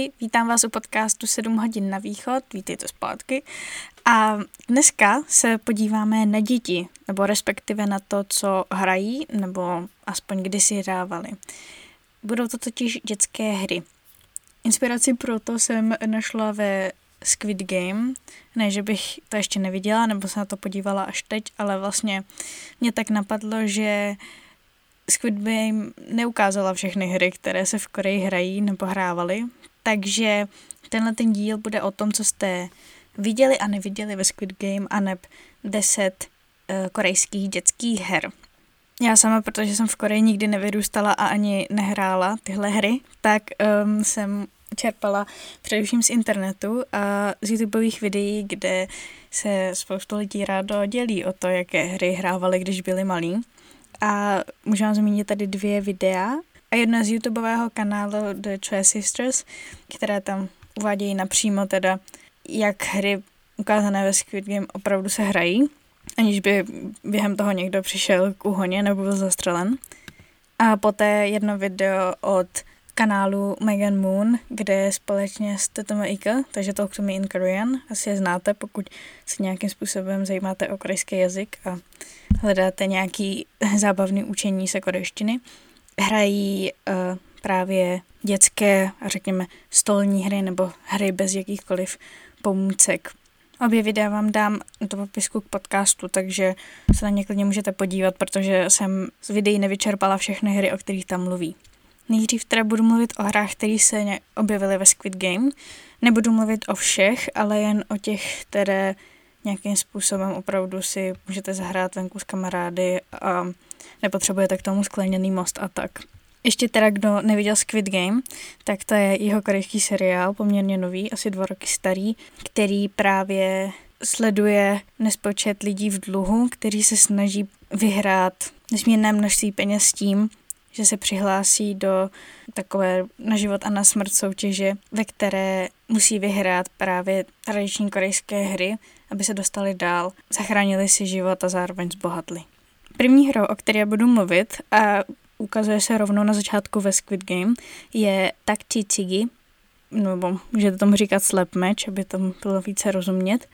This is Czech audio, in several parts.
Ahoj, vítám vás u podcastu 7 hodin na východ, vítejte zpátky. A dneska se podíváme na děti, nebo respektive na to, co hrají, nebo aspoň kdysi hrávali. Budou to totiž dětské hry. Inspiraci pro to jsem našla ve Squid Game. Ne, že bych to ještě neviděla, nebo se na to podívala až teď, ale vlastně mě tak napadlo, že Squid Game neukázala všechny hry, které se v Koreji hrají nebo hrávaly, takže tenhle ten díl bude o tom, co jste viděli a neviděli ve Squid Game a neb 10 uh, korejských dětských her. Já sama, protože jsem v Koreji nikdy nevyrůstala a ani nehrála tyhle hry, tak um, jsem čerpala především z internetu a z YouTubeových videí, kde se spoustu lidí rádo dělí o to, jaké hry hrávali, když byli malí. A můžu vám zmínit tady dvě videa a jedno z YouTubeového kanálu The Choice Sisters, které tam uvádějí napřímo teda, jak hry ukázané ve Squid Game opravdu se hrají, aniž by během toho někdo přišel k úhoně nebo byl zastřelen. A poté jedno video od kanálu Megan Moon, kde je společně s Tetom Ika, takže Talk to me in Korean. Asi je znáte, pokud se nějakým způsobem zajímáte o korejský jazyk a hledáte nějaký zábavný učení se korejštiny. Hrají uh, právě dětské, řekněme, stolní hry nebo hry bez jakýchkoliv pomůcek. Obě videa vám dám do popisku k podcastu, takže se na ně klidně můžete podívat, protože jsem z videí nevyčerpala všechny hry, o kterých tam mluví. Nejdřív teda budu mluvit o hrách, které se objevily ve Squid Game. Nebudu mluvit o všech, ale jen o těch, které nějakým způsobem opravdu si můžete zahrát venku s kamarády a nepotřebujete k tomu skleněný most a tak. Ještě teda, kdo neviděl Squid Game, tak to je jeho korejský seriál, poměrně nový, asi dva roky starý, který právě sleduje nespočet lidí v dluhu, kteří se snaží vyhrát nesmírné množství peněz tím, že se přihlásí do takové na život a na smrt soutěže, ve které musí vyhrát právě tradiční korejské hry, aby se dostali dál, zachránili si život a zároveň zbohatli. První hrou, o které budu mluvit a ukazuje se rovnou na začátku ve Squid Game, je Takti Chigi, nebo můžete tomu říkat slap match, aby to bylo více rozumět.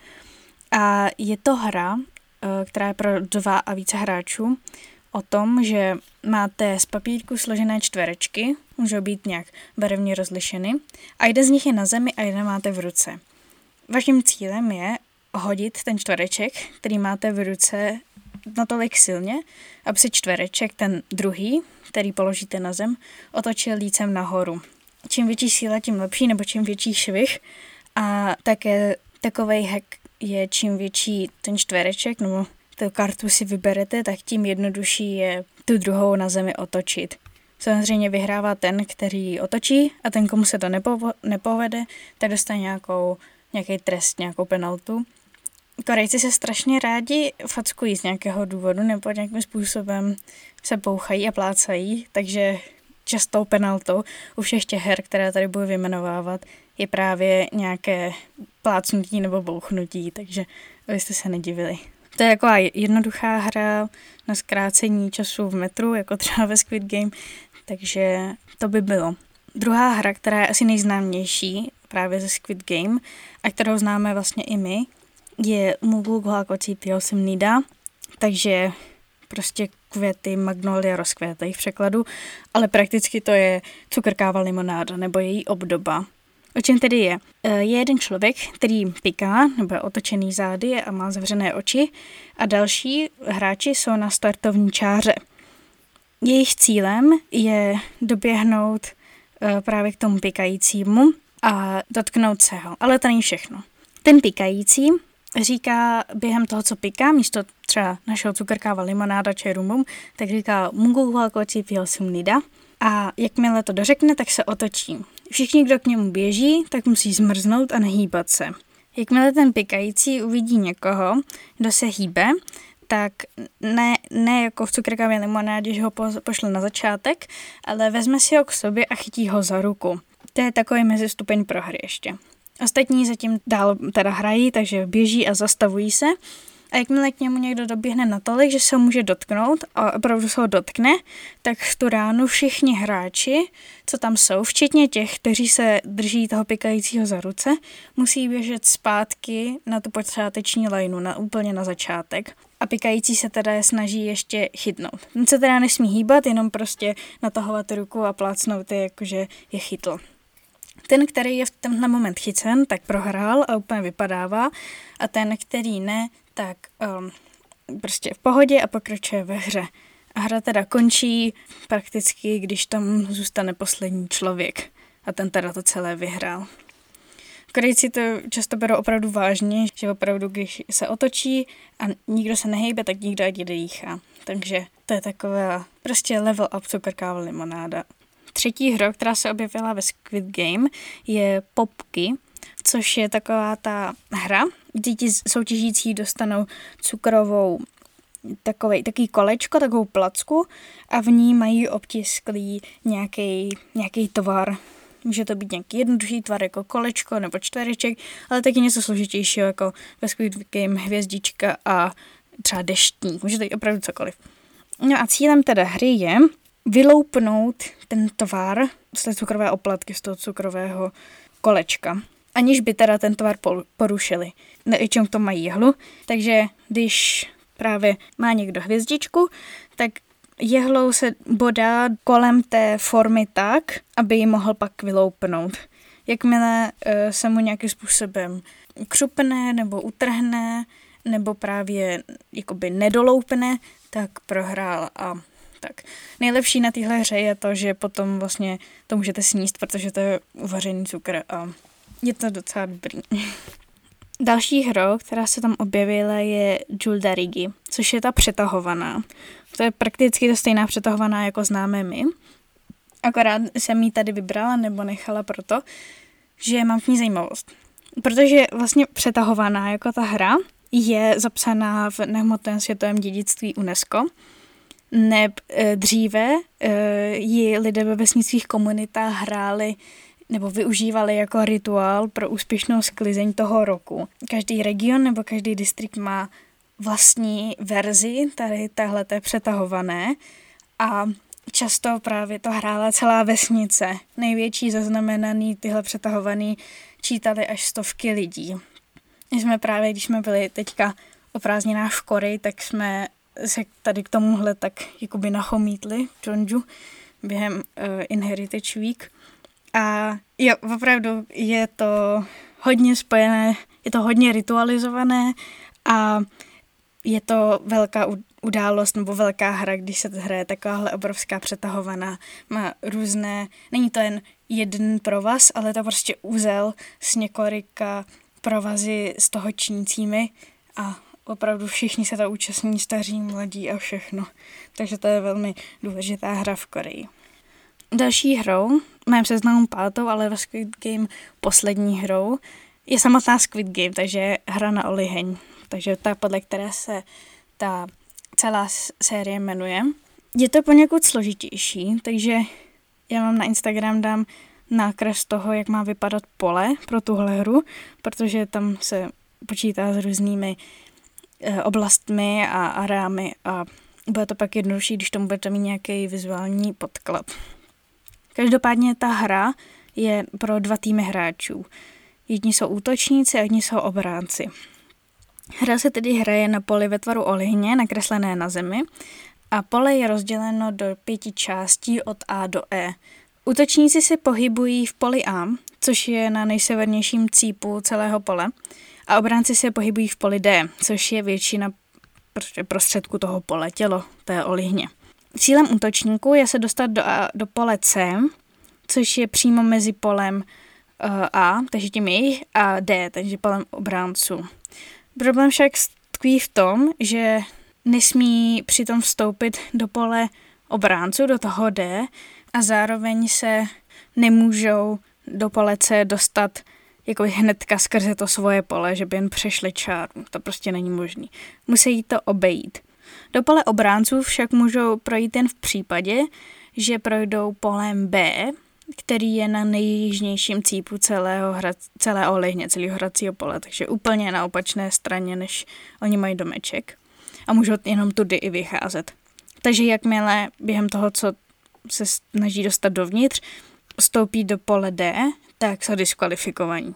A je to hra, eh, která je pro dva a více hráčů, o tom, že máte z papírku složené čtverečky, můžou být nějak barevně rozlišeny, a jeden z nich je na zemi a jeden máte v ruce. Vaším cílem je hodit ten čtvereček, který máte v ruce, natolik silně, aby se čtvereček, ten druhý, který položíte na zem, otočil lícem nahoru. Čím větší síla, tím lepší, nebo čím větší švih. A také takový hack je, čím větší ten čtvereček, nebo tu kartu si vyberete, tak tím jednodušší je tu druhou na zemi otočit. Samozřejmě vyhrává ten, který otočí a ten, komu se to nepo- nepovede, tak dostane nějakou, nějaký trest, nějakou penaltu. Korejci se strašně rádi fackují z nějakého důvodu nebo nějakým způsobem se pouchají a plácají, takže častou penaltou u všech těch her, které tady budu vyjmenovávat, je právě nějaké plácnutí nebo bouchnutí, takže abyste se nedivili. To je jako jednoduchá hra na zkrácení času v metru, jako třeba ve Squid Game, takže to by bylo. Druhá hra, která je asi nejznámější právě ze Squid Game a kterou známe vlastně i my, je Mugu Guhakoci Nida, takže prostě květy magnolia rozkvétají v překladu, ale prakticky to je cukrkáva limonáda nebo její obdoba. O čem tedy je? E, je jeden člověk, který piká, nebo je otočený zády a má zavřené oči a další hráči jsou na startovní čáře. Jejich cílem je doběhnout e, právě k tomu pikajícímu a dotknout se ho. Ale to není všechno. Ten pikající říká během toho, co piká, místo třeba našeho cukrkáva limonáda či rumum, tak říká mungu huakoci nida. A jakmile to dořekne, tak se otočí. Všichni, kdo k němu běží, tak musí zmrznout a nehýbat se. Jakmile ten pikající uvidí někoho, kdo se hýbe, tak ne, ne jako v cukrkavě limonádě, že ho pošle na začátek, ale vezme si ho k sobě a chytí ho za ruku. To je takový mezistupeň pro hry ještě. Ostatní zatím dál teda hrají, takže běží a zastavují se a jakmile k němu někdo doběhne natolik, že se ho může dotknout a opravdu se ho dotkne, tak v tu ránu všichni hráči, co tam jsou, včetně těch, kteří se drží toho pikajícího za ruce, musí běžet zpátky na tu počáteční lajnu, na, úplně na začátek. A pikající se teda snaží ještě chytnout. Ten se teda nesmí hýbat, jenom prostě natahovat ruku a plácnout je, jakože je chytl. Ten, který je v tenhle moment chycen, tak prohrál a úplně vypadává a ten, který ne, tak um, prostě v pohodě a pokračuje ve hře. A hra teda končí prakticky, když tam zůstane poslední člověk a ten teda to celé vyhrál. Korejci to často berou opravdu vážně, že opravdu, když se otočí a nikdo se nehejbe, tak nikdo ani dýchá. Takže to je taková prostě level up cukr káva limonáda. Třetí hra, která se objevila ve Squid Game, je Popky, což je taková ta hra, kdy ti soutěžící dostanou cukrovou takový, takový kolečko, takovou placku a v ní mají obtisklý nějaký, nějaký tvar. Může to být nějaký jednoduchý tvar jako kolečko nebo čtvereček, ale taky něco složitějšího jako ve Squid Game hvězdička a třeba deštník. Může to být opravdu cokoliv. No a cílem teda hry je vyloupnout ten tvar z té cukrové oplatky, z toho cukrového kolečka, aniž by teda ten tvar porušili. Většinou to mají jehlu, takže když právě má někdo hvězdičku, tak jehlou se bodá kolem té formy tak, aby ji mohl pak vyloupnout. Jakmile uh, se mu nějakým způsobem křupne nebo utrhne, nebo právě jakoby nedoloupne, tak prohrál a tak. Nejlepší na téhle hře je to, že potom vlastně to můžete sníst, protože to je uvařený cukr a je to docela dobrý. Další hrou, která se tam objevila, je Juldarigi, což je ta přetahovaná. To je prakticky to stejná přetahovaná, jako známe my. Akorát jsem ji tady vybrala nebo nechala proto, že mám k ní zajímavost. Protože vlastně přetahovaná jako ta hra je zapsaná v nehmotném světovém dědictví UNESCO neb e, dříve e, ji lidé ve vesnických komunitách hráli nebo využívali jako rituál pro úspěšnou sklizeň toho roku. Každý region nebo každý distrikt má vlastní verzi tady téhle přetahované a často právě to hrála celá vesnice. Největší zaznamenaný tyhle přetahovaný čítali až stovky lidí. My jsme právě, když jsme byli teďka o prázdninách v Koreji, tak jsme se tady k tomuhle tak jakoby nachomítli Jonju během uh, Inheritage Week. A jo, opravdu je to hodně spojené, je to hodně ritualizované a je to velká událost nebo velká hra, když se hraje takováhle obrovská přetahovaná. Má různé, není to jen jeden provaz, ale to prostě úzel s několika provazy z toho činícími a opravdu všichni se to účastní, staří, mladí a všechno. Takže to je velmi důležitá hra v Koreji. Další hrou, mém seznamu pátou, ale ve Squid Game poslední hrou, je samotná Squid Game, takže hra na oliheň. Takže ta, podle které se ta celá série jmenuje. Je to poněkud složitější, takže já vám na Instagram dám nákres toho, jak má vypadat pole pro tuhle hru, protože tam se počítá s různými oblastmi a areámy a bude to pak jednodušší, když tomu budete mít nějaký vizuální podklad. Každopádně ta hra je pro dva týmy hráčů. Jedni jsou útočníci a jedni jsou obránci. Hra se tedy hraje na poli ve tvaru olihně, nakreslené na zemi, a pole je rozděleno do pěti částí od A do E. Útočníci se pohybují v poli A, což je na nejsevernějším cípu celého pole, a obránci se pohybují v poli D, což je většina prostředku toho pole, tělo té olihně. Cílem útočníku je se dostat do, do pole C, což je přímo mezi polem uh, A, takže tím jejich, a D, takže polem obránců. Problém však tkví v tom, že nesmí přitom vstoupit do pole obránců, do toho D, a zároveň se nemůžou do pole C dostat jako hnedka skrze to svoje pole, že by jen přešli čáru. To prostě není možný. Musí to obejít. Do pole obránců však můžou projít jen v případě, že projdou polem B, který je na nejjižnějším cípu celého hrad, celé olehně, celého hracího pole, takže úplně na opačné straně, než oni mají domeček. A můžou jenom tudy i vycházet. Takže jakmile během toho, co se snaží dostat dovnitř, vstoupí do pole D, tak jsou diskvalifikovaní.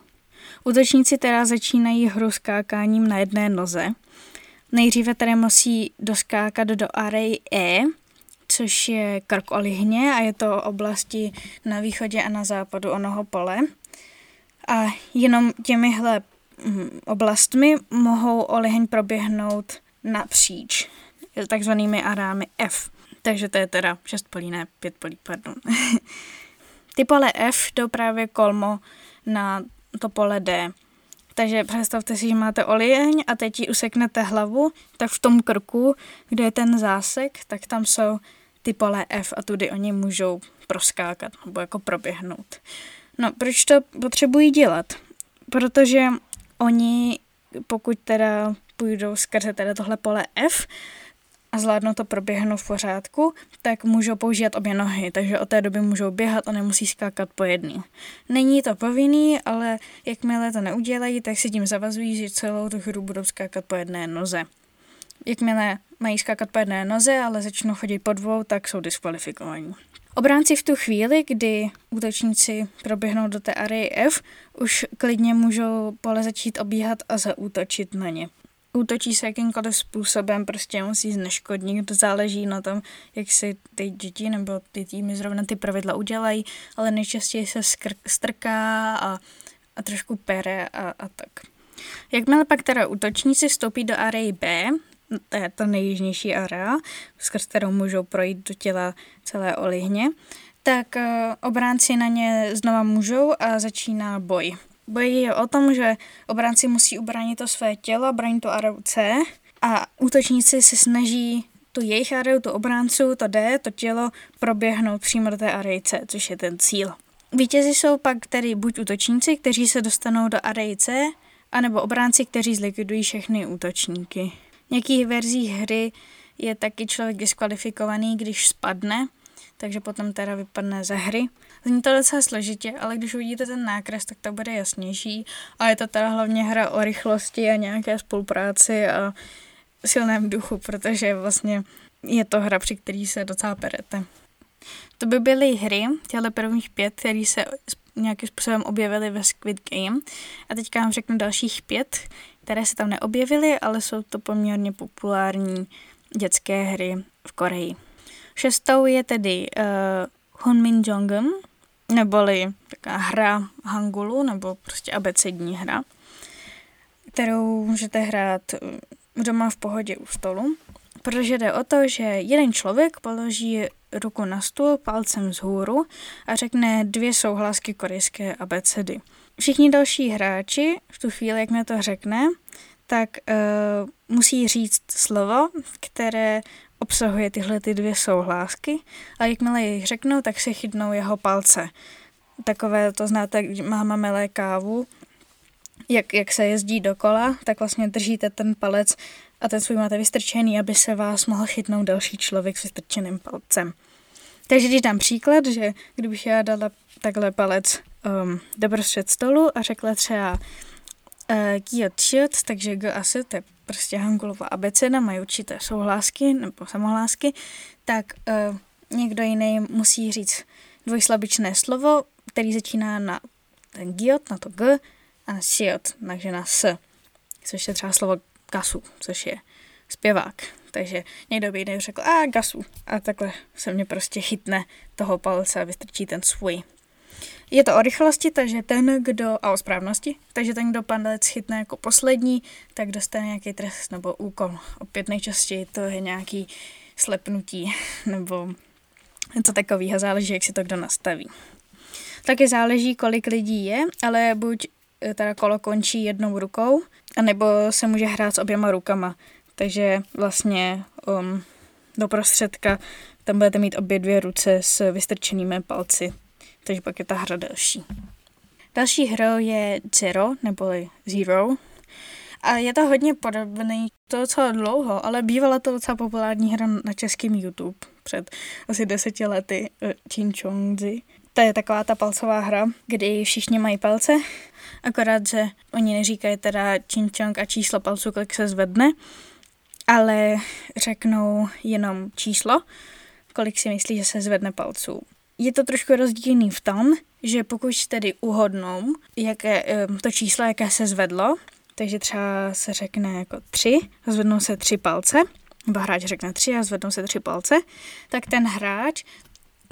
Útočníci teda začínají hru skákáním na jedné noze. Nejdříve tedy musí doskákat do array E, což je krk olihně a je to oblasti na východě a na západu onoho pole. A jenom těmihle mm, oblastmi mohou oliheň proběhnout napříč takzvanými arámy F. Takže to je teda šest polí, ne pět polí, pardon. Ty pole F jdou právě kolmo na to pole D. Takže představte si, že máte oliheň a teď ji useknete hlavu, tak v tom krku, kde je ten zásek, tak tam jsou ty pole F a tudy oni můžou proskákat nebo jako proběhnout. No, proč to potřebují dělat? Protože oni, pokud teda půjdou skrze teda tohle pole F, a zvládnou to proběhnout v pořádku, tak můžou používat obě nohy, takže od té doby můžou běhat a nemusí skákat po jedný. Není to povinný, ale jakmile to neudělají, tak si tím zavazují, že celou tu hru budou skákat po jedné noze. Jakmile mají skákat po jedné noze, ale začnou chodit po dvou, tak jsou diskvalifikovaní. Obránci v tu chvíli, kdy útočníci proběhnou do té array F, už klidně můžou pole začít obíhat a zaútočit na ně útočí se jakýmkoliv způsobem, prostě musí zneškodnit, to záleží na tom, jak si ty děti nebo ty týmy zrovna ty pravidla udělají, ale nejčastěji se skr- strká a, a trošku pere a, a tak. Jakmile pak teda útočníci vstoupí do array B, to je ta nejjižnější area, skrz kterou můžou projít do těla celé olihně, tak uh, obránci na ně znova můžou a začíná boj. Boj je o tom, že obránci musí ubránit to své tělo, bránit to areu C a útočníci se snaží tu jejich areu, tu obránců, to D, to tělo proběhnout přímo do té arey C, což je ten cíl. Vítězi jsou pak tedy buď útočníci, kteří se dostanou do arey C, anebo obránci, kteří zlikvidují všechny útočníky. V nějakých verzích hry je taky člověk diskvalifikovaný, když spadne, takže potom teda vypadne ze hry. Zní to docela složitě, ale když uvidíte ten nákres, tak to bude jasnější. A je to teda hlavně hra o rychlosti a nějaké spolupráci a silném duchu, protože vlastně je to hra, při který se docela perete. To by byly hry, těhle prvních pět, které se nějakým způsobem objevily ve Squid Game. A teďka vám řeknu dalších pět, které se tam neobjevily, ale jsou to poměrně populární dětské hry v Koreji. Šestou je tedy uh, Hunmin Jongum, neboli taková hra Hangulu, nebo prostě abecední hra, kterou můžete hrát eh, doma v pohodě u stolu, protože jde o to, že jeden člověk položí ruku na stůl palcem vzhůru a řekne dvě souhlasky korejské abecedy. Všichni další hráči v tu chvíli, jak mi to řekne, tak uh, musí říct slovo, které obsahuje tyhle ty dvě souhlásky a jakmile jich řeknou, tak si chytnou jeho palce. Takové, to znáte, když máma melé kávu, jak, jak se jezdí dokola, tak vlastně držíte ten palec a ten svůj máte vystrčený, aby se vás mohl chytnout další člověk s vystrčeným palcem. Takže když dám příklad, že kdybych já dala takhle palec um, do prostřed stolu a řekla třeba uh, takže G a S, to je prostě Hangulova abeceda, mají určité souhlásky nebo samohlásky, tak uh, někdo jiný musí říct dvojslabičné slovo, který začíná na ten giot, na to G, a na siot, takže na S, což je třeba slovo gasu, což je zpěvák. Takže někdo by jiný řekl, a gasu. A takhle se mě prostě chytne toho palce a vystrčí ten svůj. Je to o rychlosti, takže ten, kdo, a o správnosti, takže ten, kdo palec chytne jako poslední, tak dostane nějaký trest nebo úkol. Opět nejčastěji to je nějaký slepnutí nebo něco takového, záleží, jak si to kdo nastaví. Taky záleží, kolik lidí je, ale buď eh, teda kolo končí jednou rukou, anebo se může hrát s oběma rukama. Takže vlastně um, do prostředka tam budete mít obě dvě ruce s vystrčenými palci takže pak je ta hra delší. Další hrou je Zero, neboli Zero. A je to hodně podobný, to docela dlouho, ale bývala to docela populární hra na českém YouTube před asi deseti lety, Chin Chongzi. To je taková ta palcová hra, kdy všichni mají palce, akorát, že oni neříkají teda činčong a číslo palců, kolik se zvedne, ale řeknou jenom číslo, kolik si myslí, že se zvedne palců. Je to trošku rozdílný v tom, že pokud tedy uhodnou, jaké, to číslo, jaké se zvedlo, takže třeba se řekne jako tři, zvednou se tři palce, nebo hráč řekne tři a zvednou se tři palce, tak ten hráč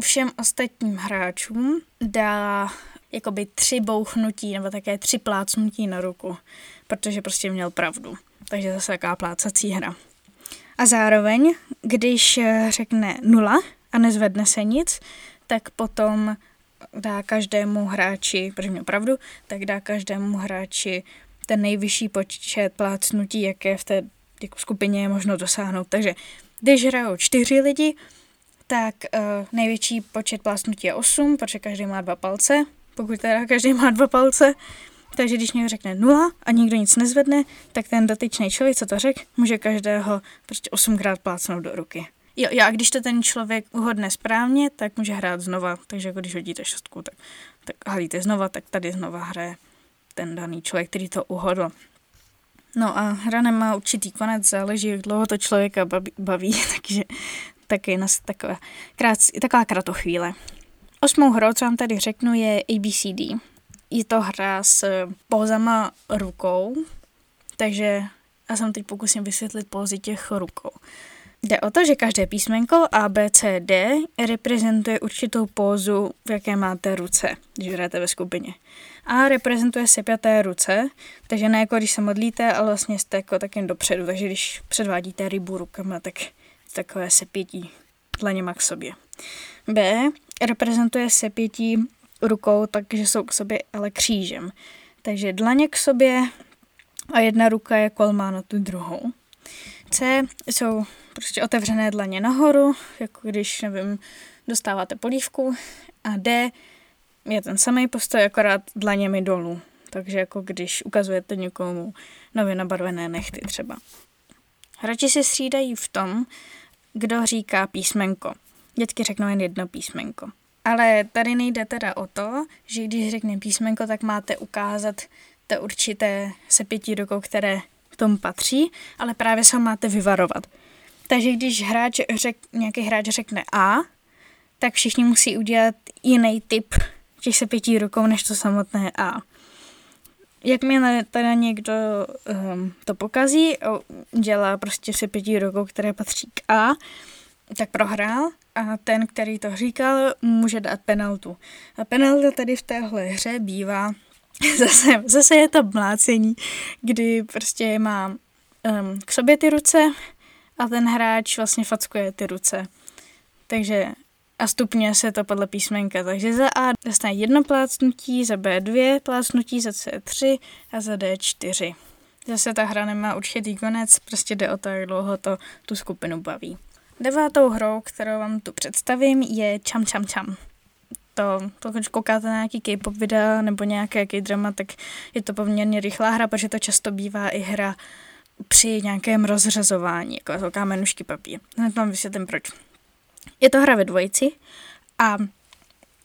všem ostatním hráčům dá jakoby tři bouchnutí nebo také tři plácnutí na ruku, protože prostě měl pravdu. Takže zase taková plácací hra. A zároveň, když řekne nula a nezvedne se nic, tak potom dá každému hráči, protože měl pravdu, tak dá každému hráči ten nejvyšší počet plácnutí, jaké v té jako skupině je možno dosáhnout. Takže když hrajou čtyři lidi, tak uh, největší počet plácnutí je 8, protože každý má dva palce, pokud teda každý má dva palce. Takže když někdo řekne nula a nikdo nic nezvedne, tak ten dotyčný člověk, co to řekl, může každého prostě osmkrát plácnout do ruky. Jo, a když to ten člověk uhodne správně, tak může hrát znova. Takže jako když hodíte šestku, tak, tak halíte znova, tak tady znova hraje ten daný člověk, který to uhodl. No a hra nemá určitý konec, záleží, jak dlouho to člověka baví, takže taky nás taková, krát, taková kratochvíle. Osmou hrou, co vám tady řeknu, je ABCD. Je to hra s pózama rukou, takže já jsem teď pokusím vysvětlit pózy těch rukou. Jde o to, že každé písmenko A, B, C, D reprezentuje určitou pózu, v jaké máte ruce, když hrajete ve skupině. A reprezentuje sepjaté ruce, takže ne jako když se modlíte, ale vlastně jste jako takým dopředu, takže když předvádíte rybu rukama, tak takové sepětí dlaněma k sobě. B reprezentuje sepětí rukou, takže jsou k sobě ale křížem. Takže dlaně k sobě a jedna ruka je kolmá na tu druhou. C jsou prostě otevřené dlaně nahoru, jako když, nevím, dostáváte polívku. A D je ten samý postoj, akorát dlaněmi dolů. Takže jako když ukazujete někomu nově nabarvené nechty třeba. Hráči se střídají v tom, kdo říká písmenko. Dětky řeknou jen jedno písmenko. Ale tady nejde teda o to, že když řekne písmenko, tak máte ukázat to určité sepětí rukou, které tomu patří, ale právě se máte vyvarovat. Takže když hráč řek, nějaký hráč řekne A, tak všichni musí udělat jiný typ těch sepětí rukou, než to samotné A. Jakmile teda někdo um, to pokazí, dělá prostě sepětí rukou, které patří k A, tak prohrál a ten, který to říkal, může dát penaltu. A penalta tady v téhle hře bývá, zase, zase je to mlácení, kdy prostě má um, k sobě ty ruce a ten hráč vlastně fackuje ty ruce. Takže a stupně se to podle písmenka. Takže za A dostane jedno plácnutí, za B dvě plácnutí, za C tři a za D čtyři. Zase ta hra nemá určitý konec, prostě jde o to, jak dlouho to tu skupinu baví. Devátou hrou, kterou vám tu představím, je Cham Cham Cham. To, pokud koukáte na nějaký K-pop videa nebo nějaké K-drama, tak je to poměrně rychlá hra, protože to často bývá i hra při nějakém rozřazování, jako velká menušky papír. Hned vám vysvětlím proč. Je to hra ve dvojici a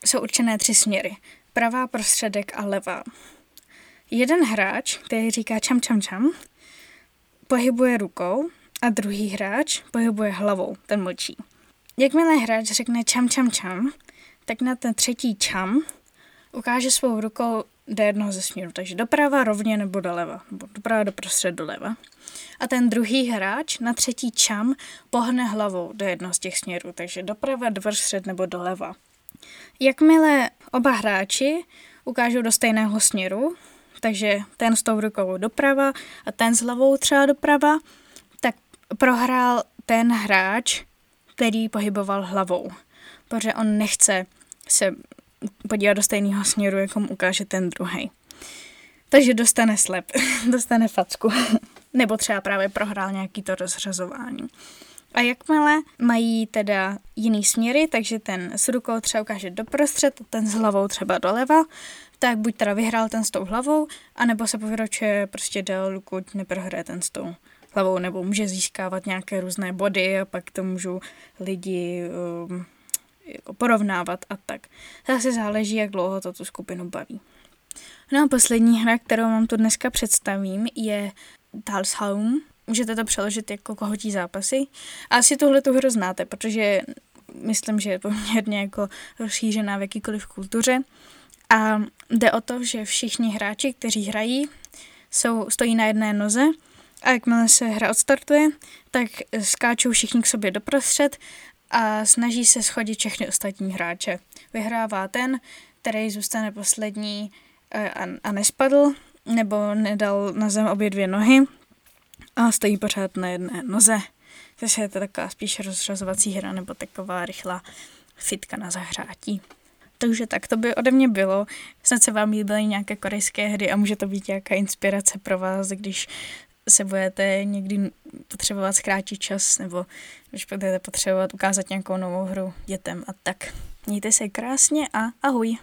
jsou určené tři směry. Pravá, prostředek a levá. Jeden hráč, který říká čam čam čam, pohybuje rukou a druhý hráč pohybuje hlavou, ten mlčí. Jakmile hráč řekne čam čam čam, tak na ten třetí čam ukáže svou rukou do jednoho ze směrů, takže doprava rovně nebo doleva, nebo doprava doprostřed doleva. A ten druhý hráč na třetí čam pohne hlavou do jednoho z těch směrů, takže doprava, doprostřed nebo doleva. Jakmile oba hráči ukážou do stejného směru, takže ten s tou rukou doprava a ten s hlavou třeba doprava, tak prohrál ten hráč, který pohyboval hlavou, protože on nechce se podívat do stejného směru, jako mu ukáže ten druhý. Takže dostane slep, dostane facku. Nebo třeba právě prohrál nějaký to rozřazování. A jakmile mají teda jiný směry, takže ten s rukou třeba ukáže doprostřed, ten s hlavou třeba doleva, tak buď teda vyhrál ten s tou hlavou, anebo se pokročuje prostě dál, dokud neprohraje ten s tou hlavou, nebo může získávat nějaké různé body a pak to můžou lidi um, jako porovnávat a tak. Zase záleží, jak dlouho to tu skupinu baví. No a poslední hra, kterou vám tu dneska představím, je Talshaum. Můžete to přeložit jako kohotí zápasy. A asi tuhle tu hru znáte, protože myslím, že je poměrně jako rozšířená v jakýkoliv kultuře. A jde o to, že všichni hráči, kteří hrají, jsou, stojí na jedné noze a jakmile se hra odstartuje, tak skáčou všichni k sobě doprostřed a snaží se schodit všechny ostatní hráče. Vyhrává ten, který zůstane poslední eh, a, a nespadl, nebo nedal na zem obě dvě nohy a stojí pořád na jedné noze. Zase je to taková spíš rozřazovací hra nebo taková rychlá fitka na zahřátí. Takže tak to by ode mě bylo. Snad se vám líbily nějaké korejské hry a může to být nějaká inspirace pro vás, když se budete někdy potřebovat zkrátit čas nebo když budete potřebovat ukázat nějakou novou hru dětem a tak. Mějte se krásně a ahoj!